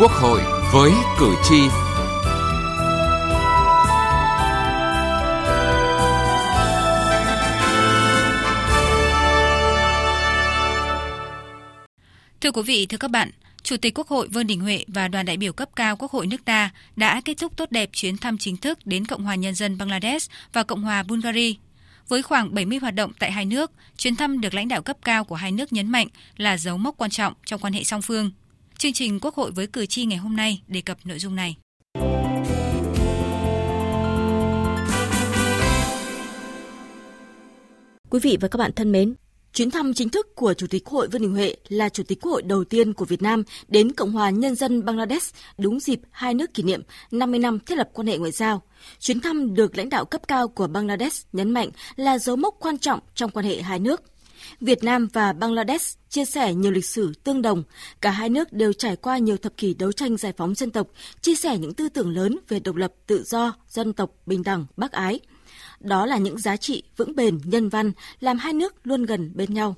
Quốc hội với cử tri. Thưa quý vị, thưa các bạn, Chủ tịch Quốc hội Vương Đình Huệ và đoàn đại biểu cấp cao Quốc hội nước ta đã kết thúc tốt đẹp chuyến thăm chính thức đến Cộng hòa Nhân dân Bangladesh và Cộng hòa Bulgaria. Với khoảng 70 hoạt động tại hai nước, chuyến thăm được lãnh đạo cấp cao của hai nước nhấn mạnh là dấu mốc quan trọng trong quan hệ song phương. Chương trình Quốc hội với cử tri ngày hôm nay đề cập nội dung này. Quý vị và các bạn thân mến, Chuyến thăm chính thức của Chủ tịch Quốc hội Vương Đình Huệ là Chủ tịch Quốc hội đầu tiên của Việt Nam đến Cộng hòa Nhân dân Bangladesh đúng dịp hai nước kỷ niệm 50 năm thiết lập quan hệ ngoại giao. Chuyến thăm được lãnh đạo cấp cao của Bangladesh nhấn mạnh là dấu mốc quan trọng trong quan hệ hai nước. Việt Nam và Bangladesh chia sẻ nhiều lịch sử tương đồng. Cả hai nước đều trải qua nhiều thập kỷ đấu tranh giải phóng dân tộc, chia sẻ những tư tưởng lớn về độc lập, tự do, dân tộc, bình đẳng, bác ái. Đó là những giá trị vững bền, nhân văn, làm hai nước luôn gần bên nhau.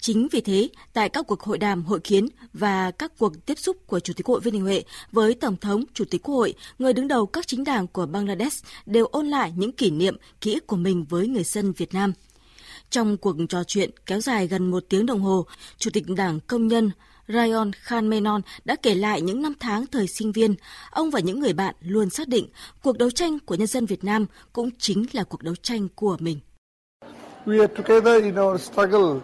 Chính vì thế, tại các cuộc hội đàm, hội kiến và các cuộc tiếp xúc của Chủ tịch Quốc hội Vương Đình Huệ với Tổng thống, Chủ tịch Quốc hội, người đứng đầu các chính đảng của Bangladesh đều ôn lại những kỷ niệm, ký ức của mình với người dân Việt Nam. Trong cuộc trò chuyện kéo dài gần một tiếng đồng hồ, Chủ tịch Đảng Công nhân Rayon Khan Menon đã kể lại những năm tháng thời sinh viên. Ông và những người bạn luôn xác định cuộc đấu tranh của nhân dân Việt Nam cũng chính là cuộc đấu tranh của mình. We are together in our struggle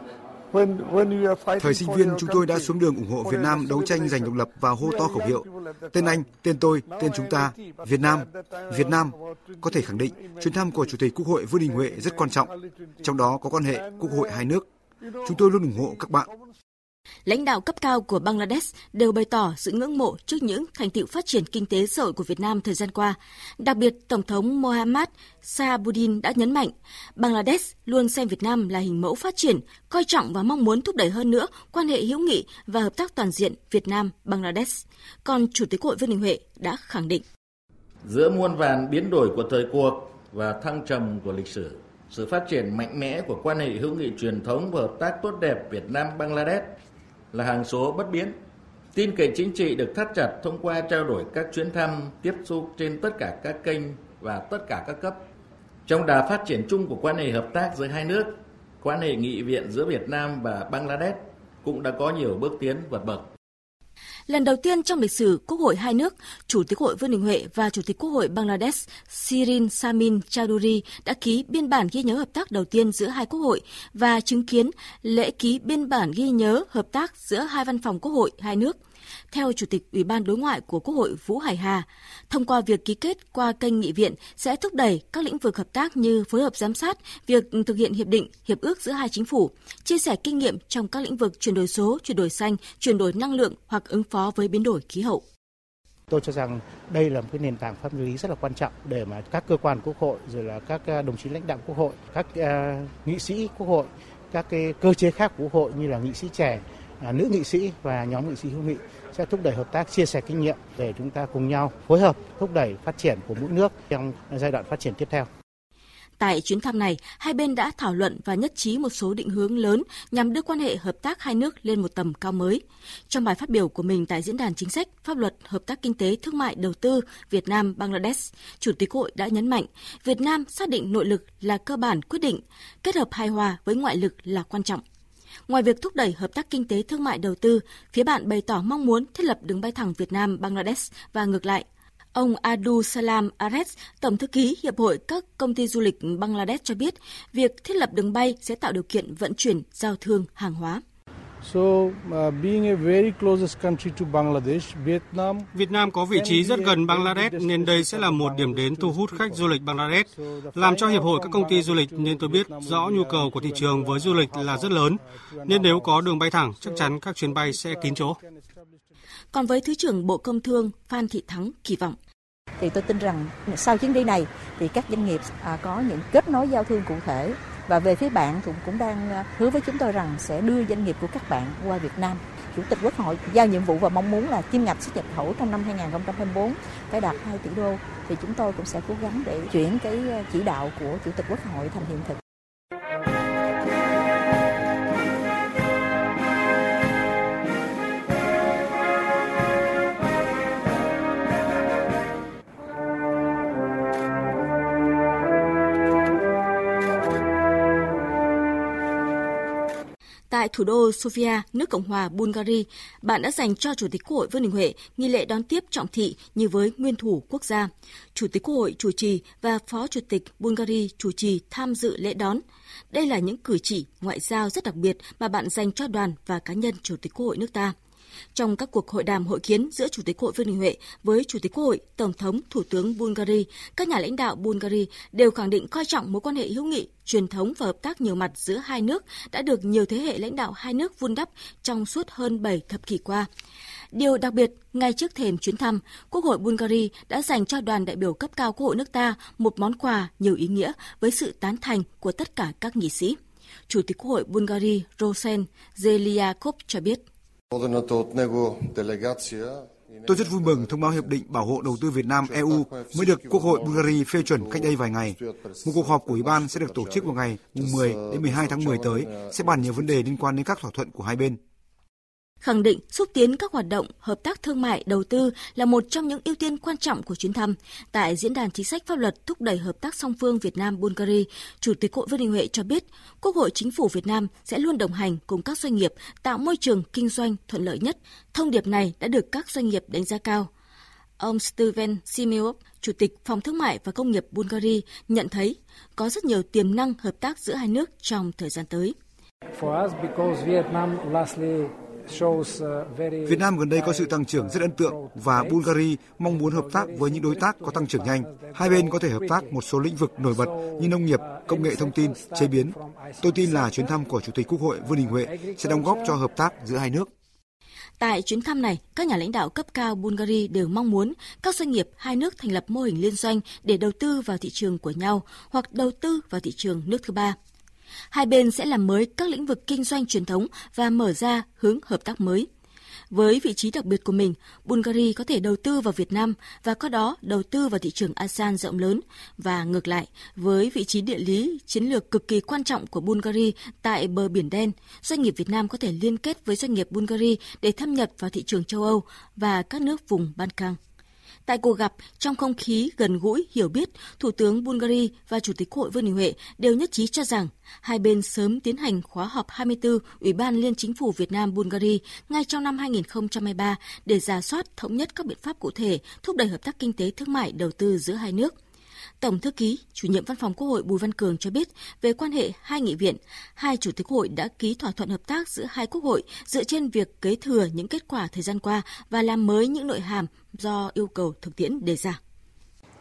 Thời sinh viên chúng tôi đã xuống đường ủng hộ Việt Nam đấu tranh giành độc lập và hô to khẩu hiệu tên anh, tên tôi, tên chúng ta, Việt Nam, Việt Nam. Có thể khẳng định chuyến thăm của Chủ tịch Quốc hội Vương Đình Huệ rất quan trọng, trong đó có quan hệ Quốc hội hai nước. Chúng tôi luôn ủng hộ các bạn lãnh đạo cấp cao của Bangladesh đều bày tỏ sự ngưỡng mộ trước những thành tựu phát triển kinh tế xã hội của Việt Nam thời gian qua. Đặc biệt, Tổng thống Mohammad Sahabuddin đã nhấn mạnh, Bangladesh luôn xem Việt Nam là hình mẫu phát triển, coi trọng và mong muốn thúc đẩy hơn nữa quan hệ hữu nghị và hợp tác toàn diện Việt Nam-Bangladesh. Còn Chủ tịch Hội Vương Đình Huệ đã khẳng định. Giữa muôn vàn biến đổi của thời cuộc và thăng trầm của lịch sử, sự phát triển mạnh mẽ của quan hệ hữu nghị truyền thống và hợp tác tốt đẹp Việt Nam Bangladesh là hàng số bất biến. Tin cậy chính trị được thắt chặt thông qua trao đổi các chuyến thăm, tiếp xúc trên tất cả các kênh và tất cả các cấp. Trong đà phát triển chung của quan hệ hợp tác giữa hai nước, quan hệ nghị viện giữa Việt Nam và Bangladesh cũng đã có nhiều bước tiến vượt bậc. Lần đầu tiên trong lịch sử Quốc hội hai nước, Chủ tịch Quốc hội Vương Đình Huệ và Chủ tịch Quốc hội Bangladesh Sirin Samin Chowdhury đã ký biên bản ghi nhớ hợp tác đầu tiên giữa hai quốc hội và chứng kiến lễ ký biên bản ghi nhớ hợp tác giữa hai văn phòng Quốc hội hai nước – theo Chủ tịch Ủy ban Đối ngoại của Quốc hội Vũ Hải Hà, thông qua việc ký kết qua kênh nghị viện sẽ thúc đẩy các lĩnh vực hợp tác như phối hợp giám sát, việc thực hiện hiệp định, hiệp ước giữa hai chính phủ, chia sẻ kinh nghiệm trong các lĩnh vực chuyển đổi số, chuyển đổi xanh, chuyển đổi năng lượng hoặc ứng phó với biến đổi khí hậu. Tôi cho rằng đây là một cái nền tảng pháp lý rất là quan trọng để mà các cơ quan quốc hội rồi là các à, đồng chí lãnh đạo quốc hội, các uh, nghị sĩ quốc hội, các cái cơ chế khác của quốc hội như là nghị sĩ trẻ, À, nữ nghị sĩ và nhóm nghị sĩ hữu nghị sẽ thúc đẩy hợp tác chia sẻ kinh nghiệm để chúng ta cùng nhau phối hợp thúc đẩy phát triển của mỗi nước trong giai đoạn phát triển tiếp theo. Tại chuyến thăm này, hai bên đã thảo luận và nhất trí một số định hướng lớn nhằm đưa quan hệ hợp tác hai nước lên một tầm cao mới. Trong bài phát biểu của mình tại Diễn đàn Chính sách, Pháp luật, Hợp tác Kinh tế, Thương mại, Đầu tư Việt Nam-Bangladesh, Chủ tịch Hội đã nhấn mạnh Việt Nam xác định nội lực là cơ bản quyết định, kết hợp hài hòa với ngoại lực là quan trọng. Ngoài việc thúc đẩy hợp tác kinh tế thương mại đầu tư, phía bạn bày tỏ mong muốn thiết lập đường bay thẳng Việt Nam Bangladesh và ngược lại. Ông Adu Salam Ares, Tổng thư ký Hiệp hội các công ty du lịch Bangladesh cho biết, việc thiết lập đường bay sẽ tạo điều kiện vận chuyển, giao thương, hàng hóa. So, uh, being a very closest country to Bangladesh, Vietnam. Việt Nam có vị trí rất gần Bangladesh nên đây sẽ là một điểm đến thu hút khách du lịch Bangladesh. Làm cho hiệp hội các công ty du lịch nên tôi biết rõ nhu cầu của thị trường với du lịch là rất lớn. Nên nếu có đường bay thẳng, chắc chắn các chuyến bay sẽ kín chỗ. Còn với Thứ trưởng Bộ Công Thương Phan Thị Thắng kỳ vọng thì tôi tin rằng sau chuyến đi này thì các doanh nghiệp à, có những kết nối giao thương cụ thể và về phía bạn cũng cũng đang à, hứa với chúng tôi rằng sẽ đưa doanh nghiệp của các bạn qua Việt Nam. Chủ tịch Quốc hội giao nhiệm vụ và mong muốn là kim ngạch xuất nhập khẩu trong năm 2024 phải đạt 2 tỷ đô thì chúng tôi cũng sẽ cố gắng để chuyển cái à, chỉ đạo của Chủ tịch Quốc hội thành hiện thực. Thủ đô Sofia, nước Cộng hòa Bulgaria, bạn đã dành cho Chủ tịch Quốc hội Vương Đình Huệ nghi lễ đón tiếp trọng thị như với nguyên thủ quốc gia. Chủ tịch Quốc hội chủ trì và Phó Chủ tịch Bulgaria chủ trì tham dự lễ đón. Đây là những cử chỉ ngoại giao rất đặc biệt mà bạn dành cho đoàn và cá nhân Chủ tịch Quốc hội nước ta. Trong các cuộc hội đàm hội kiến giữa Chủ tịch Hội Vương Đình Huệ với Chủ tịch Quốc hội, Tổng thống, Thủ tướng Bulgaria, các nhà lãnh đạo Bulgaria đều khẳng định coi trọng mối quan hệ hữu nghị, truyền thống và hợp tác nhiều mặt giữa hai nước đã được nhiều thế hệ lãnh đạo hai nước vun đắp trong suốt hơn 7 thập kỷ qua. Điều đặc biệt, ngay trước thềm chuyến thăm, Quốc hội Bulgaria đã dành cho đoàn đại biểu cấp cao Quốc hội nước ta một món quà nhiều ý nghĩa với sự tán thành của tất cả các nghị sĩ. Chủ tịch Quốc hội Bulgaria Rosen Zeliakov cho biết. Tôi rất vui mừng thông báo hiệp định bảo hộ đầu tư Việt Nam EU mới được Quốc hội Bulgaria phê chuẩn cách đây vài ngày. Một cuộc họp của Ủy ban sẽ được tổ chức vào ngày 10 đến 12 tháng 10 tới, sẽ bàn nhiều vấn đề liên quan đến các thỏa thuận của hai bên khẳng định xúc tiến các hoạt động hợp tác thương mại đầu tư là một trong những ưu tiên quan trọng của chuyến thăm. Tại diễn đàn chính sách pháp luật thúc đẩy hợp tác song phương Việt Nam Bulgaria, Chủ tịch Hội Vương Đình Huệ cho biết, Quốc hội Chính phủ Việt Nam sẽ luôn đồng hành cùng các doanh nghiệp tạo môi trường kinh doanh thuận lợi nhất. Thông điệp này đã được các doanh nghiệp đánh giá cao. Ông Steven Simeov, Chủ tịch Phòng Thương mại và Công nghiệp Bulgaria, nhận thấy có rất nhiều tiềm năng hợp tác giữa hai nước trong thời gian tới. For us, because Vietnam lastly Việt Nam gần đây có sự tăng trưởng rất ấn tượng và Bulgaria mong muốn hợp tác với những đối tác có tăng trưởng nhanh. Hai bên có thể hợp tác một số lĩnh vực nổi bật như nông nghiệp, công nghệ thông tin, chế biến. Tôi tin là chuyến thăm của Chủ tịch Quốc hội Vương Đình Huệ sẽ đóng góp cho hợp tác giữa hai nước. Tại chuyến thăm này, các nhà lãnh đạo cấp cao Bulgaria đều mong muốn các doanh nghiệp hai nước thành lập mô hình liên doanh để đầu tư vào thị trường của nhau hoặc đầu tư vào thị trường nước thứ ba. Hai bên sẽ làm mới các lĩnh vực kinh doanh truyền thống và mở ra hướng hợp tác mới. Với vị trí đặc biệt của mình, Bulgaria có thể đầu tư vào Việt Nam và có đó đầu tư vào thị trường ASEAN rộng lớn và ngược lại, với vị trí địa lý chiến lược cực kỳ quan trọng của Bulgaria tại bờ biển đen, doanh nghiệp Việt Nam có thể liên kết với doanh nghiệp Bulgaria để thâm nhập vào thị trường châu Âu và các nước vùng Ban Căng. Tại cuộc gặp, trong không khí gần gũi, hiểu biết, Thủ tướng Bulgaria và Chủ tịch Hội Vương Đình Huệ đều nhất trí cho rằng hai bên sớm tiến hành khóa họp 24 Ủy ban Liên Chính phủ Việt Nam Bulgaria ngay trong năm 2023 để giả soát thống nhất các biện pháp cụ thể thúc đẩy hợp tác kinh tế thương mại đầu tư giữa hai nước. Tổng thư ký, chủ nhiệm văn phòng Quốc hội Bùi Văn Cường cho biết về quan hệ hai nghị viện, hai chủ tịch hội đã ký thỏa thuận hợp tác giữa hai quốc hội dựa trên việc kế thừa những kết quả thời gian qua và làm mới những nội hàm do yêu cầu thực tiễn đề ra.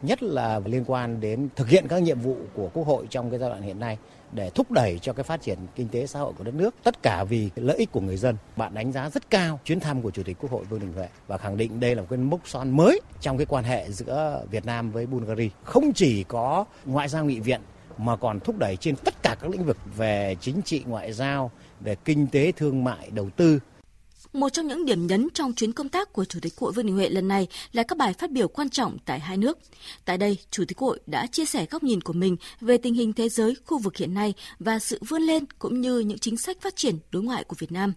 Nhất là liên quan đến thực hiện các nhiệm vụ của Quốc hội trong cái giai đoạn hiện nay để thúc đẩy cho cái phát triển kinh tế xã hội của đất nước, tất cả vì lợi ích của người dân. Bạn đánh giá rất cao chuyến thăm của Chủ tịch Quốc hội Vương Đình Huệ và khẳng định đây là một cái mốc son mới trong cái quan hệ giữa Việt Nam với Bulgaria. Không chỉ có ngoại giao nghị viện mà còn thúc đẩy trên tất cả các lĩnh vực về chính trị ngoại giao, về kinh tế thương mại, đầu tư một trong những điểm nhấn trong chuyến công tác của Chủ tịch Hội Vương Đình Huệ lần này là các bài phát biểu quan trọng tại hai nước. Tại đây, Chủ tịch Hội đã chia sẻ góc nhìn của mình về tình hình thế giới, khu vực hiện nay và sự vươn lên cũng như những chính sách phát triển đối ngoại của Việt Nam.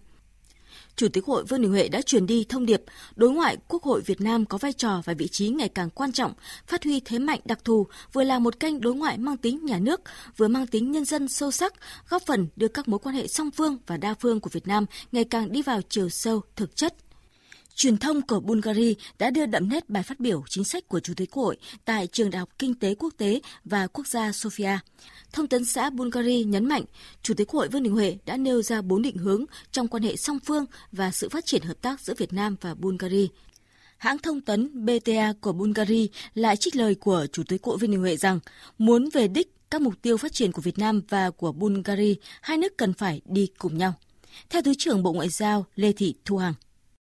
Chủ tịch Hội Vương Đình Huệ đã truyền đi thông điệp đối ngoại Quốc hội Việt Nam có vai trò và vị trí ngày càng quan trọng, phát huy thế mạnh đặc thù, vừa là một kênh đối ngoại mang tính nhà nước, vừa mang tính nhân dân sâu sắc, góp phần đưa các mối quan hệ song phương và đa phương của Việt Nam ngày càng đi vào chiều sâu, thực chất, Truyền thông của Bulgaria đã đưa đậm nét bài phát biểu chính sách của Chủ tịch Quốc hội tại Trường Đại học Kinh tế Quốc tế và Quốc gia Sofia. Thông tấn xã Bulgaria nhấn mạnh, Chủ tịch Quốc hội Vương Đình Huệ đã nêu ra bốn định hướng trong quan hệ song phương và sự phát triển hợp tác giữa Việt Nam và Bulgaria. Hãng thông tấn BTA của Bulgaria lại trích lời của Chủ tịch Quốc hội Vương Đình Huệ rằng muốn về đích các mục tiêu phát triển của Việt Nam và của Bulgaria, hai nước cần phải đi cùng nhau. Theo Thứ trưởng Bộ Ngoại giao Lê Thị Thu Hằng.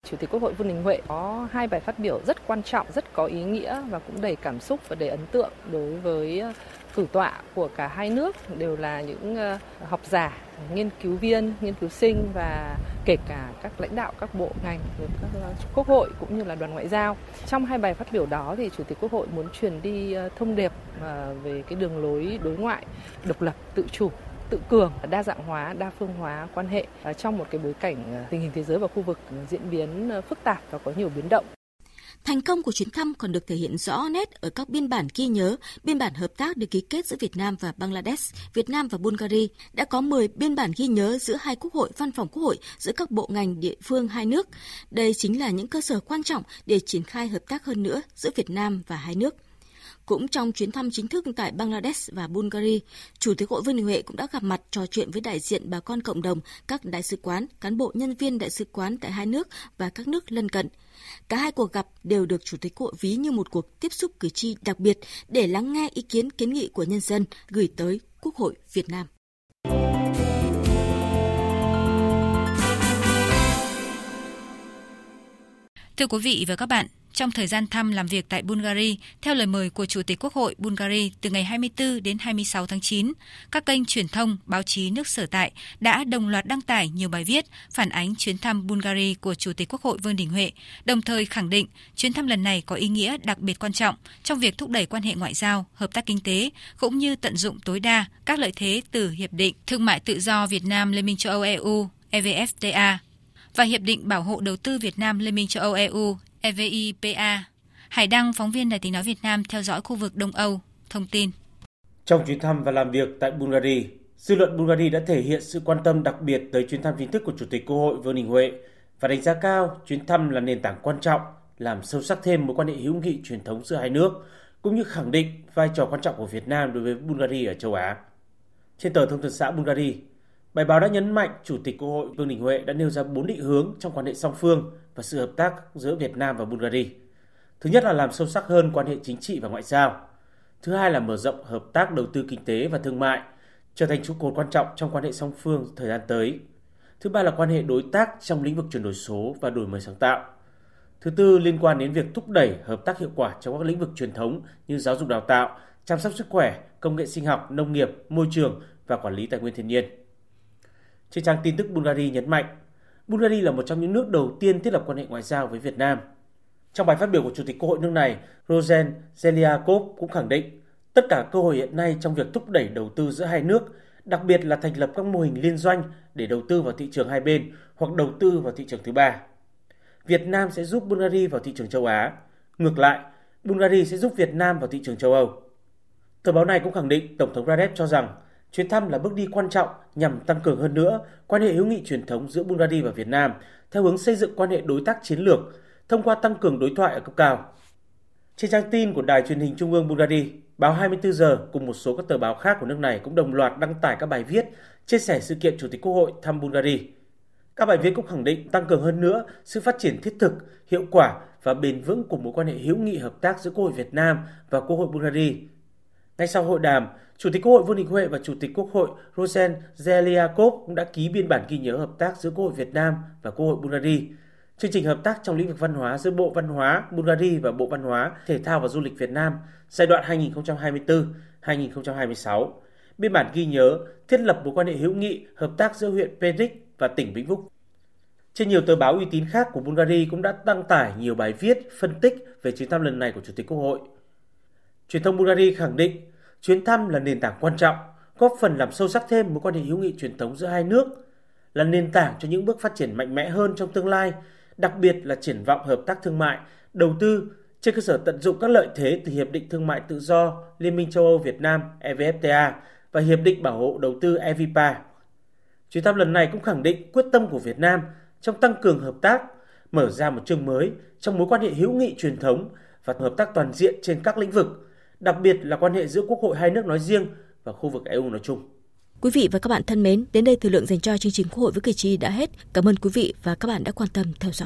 Chủ tịch Quốc hội Vương Đình Huệ có hai bài phát biểu rất quan trọng, rất có ý nghĩa và cũng đầy cảm xúc và đầy ấn tượng đối với ờ, cử tọa của cả hai nước đều là những ờ, học giả, nghiên cứu viên, nghiên cứu sinh và kể cả các lãnh đạo các bộ ngành, các ờ, quốc hội cũng như là đoàn ngoại giao. Trong hai bài phát biểu đó thì Chủ tịch Quốc hội muốn truyền đi thông điệp về cái đường lối đối ngoại độc lập, tự chủ tự cường, đa dạng hóa, đa phương hóa quan hệ ờ, trong một cái bối cảnh ờ, tình hình thế giới và khu vực ừ, diễn biến ờ, phức tạp và có nhiều biến động. Thành công của chuyến thăm còn được thể hiện rõ nét ở các biên bản ghi nhớ, biên bản hợp tác được ký kết giữa Việt Nam và Bangladesh, Việt Nam và Bulgaria. Đã có 10 biên bản ghi nhớ giữa hai quốc hội, văn phòng quốc hội, giữa các bộ ngành địa phương hai nước. Đây chính là những cơ sở quan trọng để triển khai hợp tác hơn nữa giữa Việt Nam và hai nước. Cũng trong chuyến thăm chính thức tại Bangladesh và Bulgaria, Chủ tịch Hội Vương Đình Huệ cũng đã gặp mặt trò chuyện với đại diện bà con cộng đồng, các đại sứ quán, cán bộ nhân viên đại sứ quán tại hai nước và các nước lân cận. Cả hai cuộc gặp đều được Chủ tịch Hội ví như một cuộc tiếp xúc cử tri đặc biệt để lắng nghe ý kiến kiến nghị của nhân dân gửi tới Quốc hội Việt Nam. Thưa quý vị và các bạn, trong thời gian thăm làm việc tại Bulgaria, theo lời mời của Chủ tịch Quốc hội Bulgaria từ ngày 24 đến 26 tháng 9, các kênh truyền thông, báo chí nước sở tại đã đồng loạt đăng tải nhiều bài viết phản ánh chuyến thăm Bulgaria của Chủ tịch Quốc hội Vương Đình Huệ, đồng thời khẳng định chuyến thăm lần này có ý nghĩa đặc biệt quan trọng trong việc thúc đẩy quan hệ ngoại giao, hợp tác kinh tế, cũng như tận dụng tối đa các lợi thế từ Hiệp định Thương mại Tự do Việt Nam Liên minh châu Âu EU EVFTA và Hiệp định Bảo hộ Đầu tư Việt Nam Liên minh châu Âu EU EVIPA. Hải Đăng, phóng viên Đài tiếng nói Việt Nam theo dõi khu vực Đông Âu, thông tin. Trong chuyến thăm và làm việc tại Bulgaria, dư luận Bulgaria đã thể hiện sự quan tâm đặc biệt tới chuyến thăm chính thức của Chủ tịch Quốc hội Vương Đình Huệ và đánh giá cao chuyến thăm là nền tảng quan trọng làm sâu sắc thêm mối quan hệ hữu nghị truyền thống giữa hai nước, cũng như khẳng định vai trò quan trọng của Việt Nam đối với Bulgaria ở châu Á. Trên tờ Thông tấn xã Bulgaria, bài báo đã nhấn mạnh Chủ tịch Quốc hội Vương Đình Huệ đã nêu ra bốn định hướng trong quan hệ song phương và sự hợp tác giữa Việt Nam và Bulgaria. Thứ nhất là làm sâu sắc hơn quan hệ chính trị và ngoại giao. Thứ hai là mở rộng hợp tác đầu tư kinh tế và thương mại, trở thành trụ cột quan trọng trong quan hệ song phương thời gian tới. Thứ ba là quan hệ đối tác trong lĩnh vực chuyển đổi số và đổi mới sáng tạo. Thứ tư liên quan đến việc thúc đẩy hợp tác hiệu quả trong các lĩnh vực truyền thống như giáo dục đào tạo, chăm sóc sức khỏe, công nghệ sinh học, nông nghiệp, môi trường và quản lý tài nguyên thiên nhiên. Trên trang tin tức Bulgaria nhấn mạnh, Bulgaria là một trong những nước đầu tiên thiết lập quan hệ ngoại giao với Việt Nam. Trong bài phát biểu của Chủ tịch Quốc hội nước này, Rosen Zeliakov cũng khẳng định tất cả cơ hội hiện nay trong việc thúc đẩy đầu tư giữa hai nước, đặc biệt là thành lập các mô hình liên doanh để đầu tư vào thị trường hai bên hoặc đầu tư vào thị trường thứ ba. Việt Nam sẽ giúp Bulgaria vào thị trường châu Á. Ngược lại, Bulgaria sẽ giúp Việt Nam vào thị trường châu Âu. Tờ báo này cũng khẳng định Tổng thống Radev cho rằng Chuyến thăm là bước đi quan trọng nhằm tăng cường hơn nữa quan hệ hữu nghị truyền thống giữa Bulgaria và Việt Nam theo hướng xây dựng quan hệ đối tác chiến lược thông qua tăng cường đối thoại ở cấp cao. Trên trang tin của Đài truyền hình Trung ương Bulgaria, báo 24 giờ cùng một số các tờ báo khác của nước này cũng đồng loạt đăng tải các bài viết chia sẻ sự kiện Chủ tịch Quốc hội thăm Bulgaria. Các bài viết cũng khẳng định tăng cường hơn nữa sự phát triển thiết thực, hiệu quả và bền vững của mối quan hệ hữu nghị hợp tác giữa Quốc hội Việt Nam và Quốc hội Bulgaria ngay sau hội đàm, Chủ tịch Quốc hội Vương Đình Huệ và Chủ tịch Quốc hội Rosen Zeliakov cũng đã ký biên bản ghi nhớ hợp tác giữa Quốc hội Việt Nam và Quốc hội Bulgaria. Chương trình hợp tác trong lĩnh vực văn hóa giữa Bộ Văn hóa Bulgaria và Bộ Văn hóa, Thể thao và Du lịch Việt Nam giai đoạn 2024-2026. Biên bản ghi nhớ thiết lập mối quan hệ hữu nghị, hợp tác giữa huyện Pedrik và tỉnh Vĩnh Phúc. Trên nhiều tờ báo uy tín khác của Bulgaria cũng đã đăng tải nhiều bài viết phân tích về chuyến thăm lần này của Chủ tịch Quốc hội. Truyền thông Bulgaria khẳng định chuyến thăm là nền tảng quan trọng, góp phần làm sâu sắc thêm mối quan hệ hữu nghị truyền thống giữa hai nước, là nền tảng cho những bước phát triển mạnh mẽ hơn trong tương lai, đặc biệt là triển vọng hợp tác thương mại, đầu tư trên cơ sở tận dụng các lợi thế từ Hiệp định Thương mại Tự do Liên minh châu Âu Việt Nam EVFTA và Hiệp định Bảo hộ Đầu tư EVPA. Chuyến thăm lần này cũng khẳng định quyết tâm của Việt Nam trong tăng cường hợp tác, mở ra một chương mới trong mối quan hệ hữu nghị truyền thống và hợp tác toàn diện trên các lĩnh vực, đặc biệt là quan hệ giữa quốc hội hai nước nói riêng và khu vực EU nói chung. Quý vị và các bạn thân mến, đến đây thời lượng dành cho chương trình Quốc hội với cử tri đã hết. Cảm ơn quý vị và các bạn đã quan tâm theo dõi.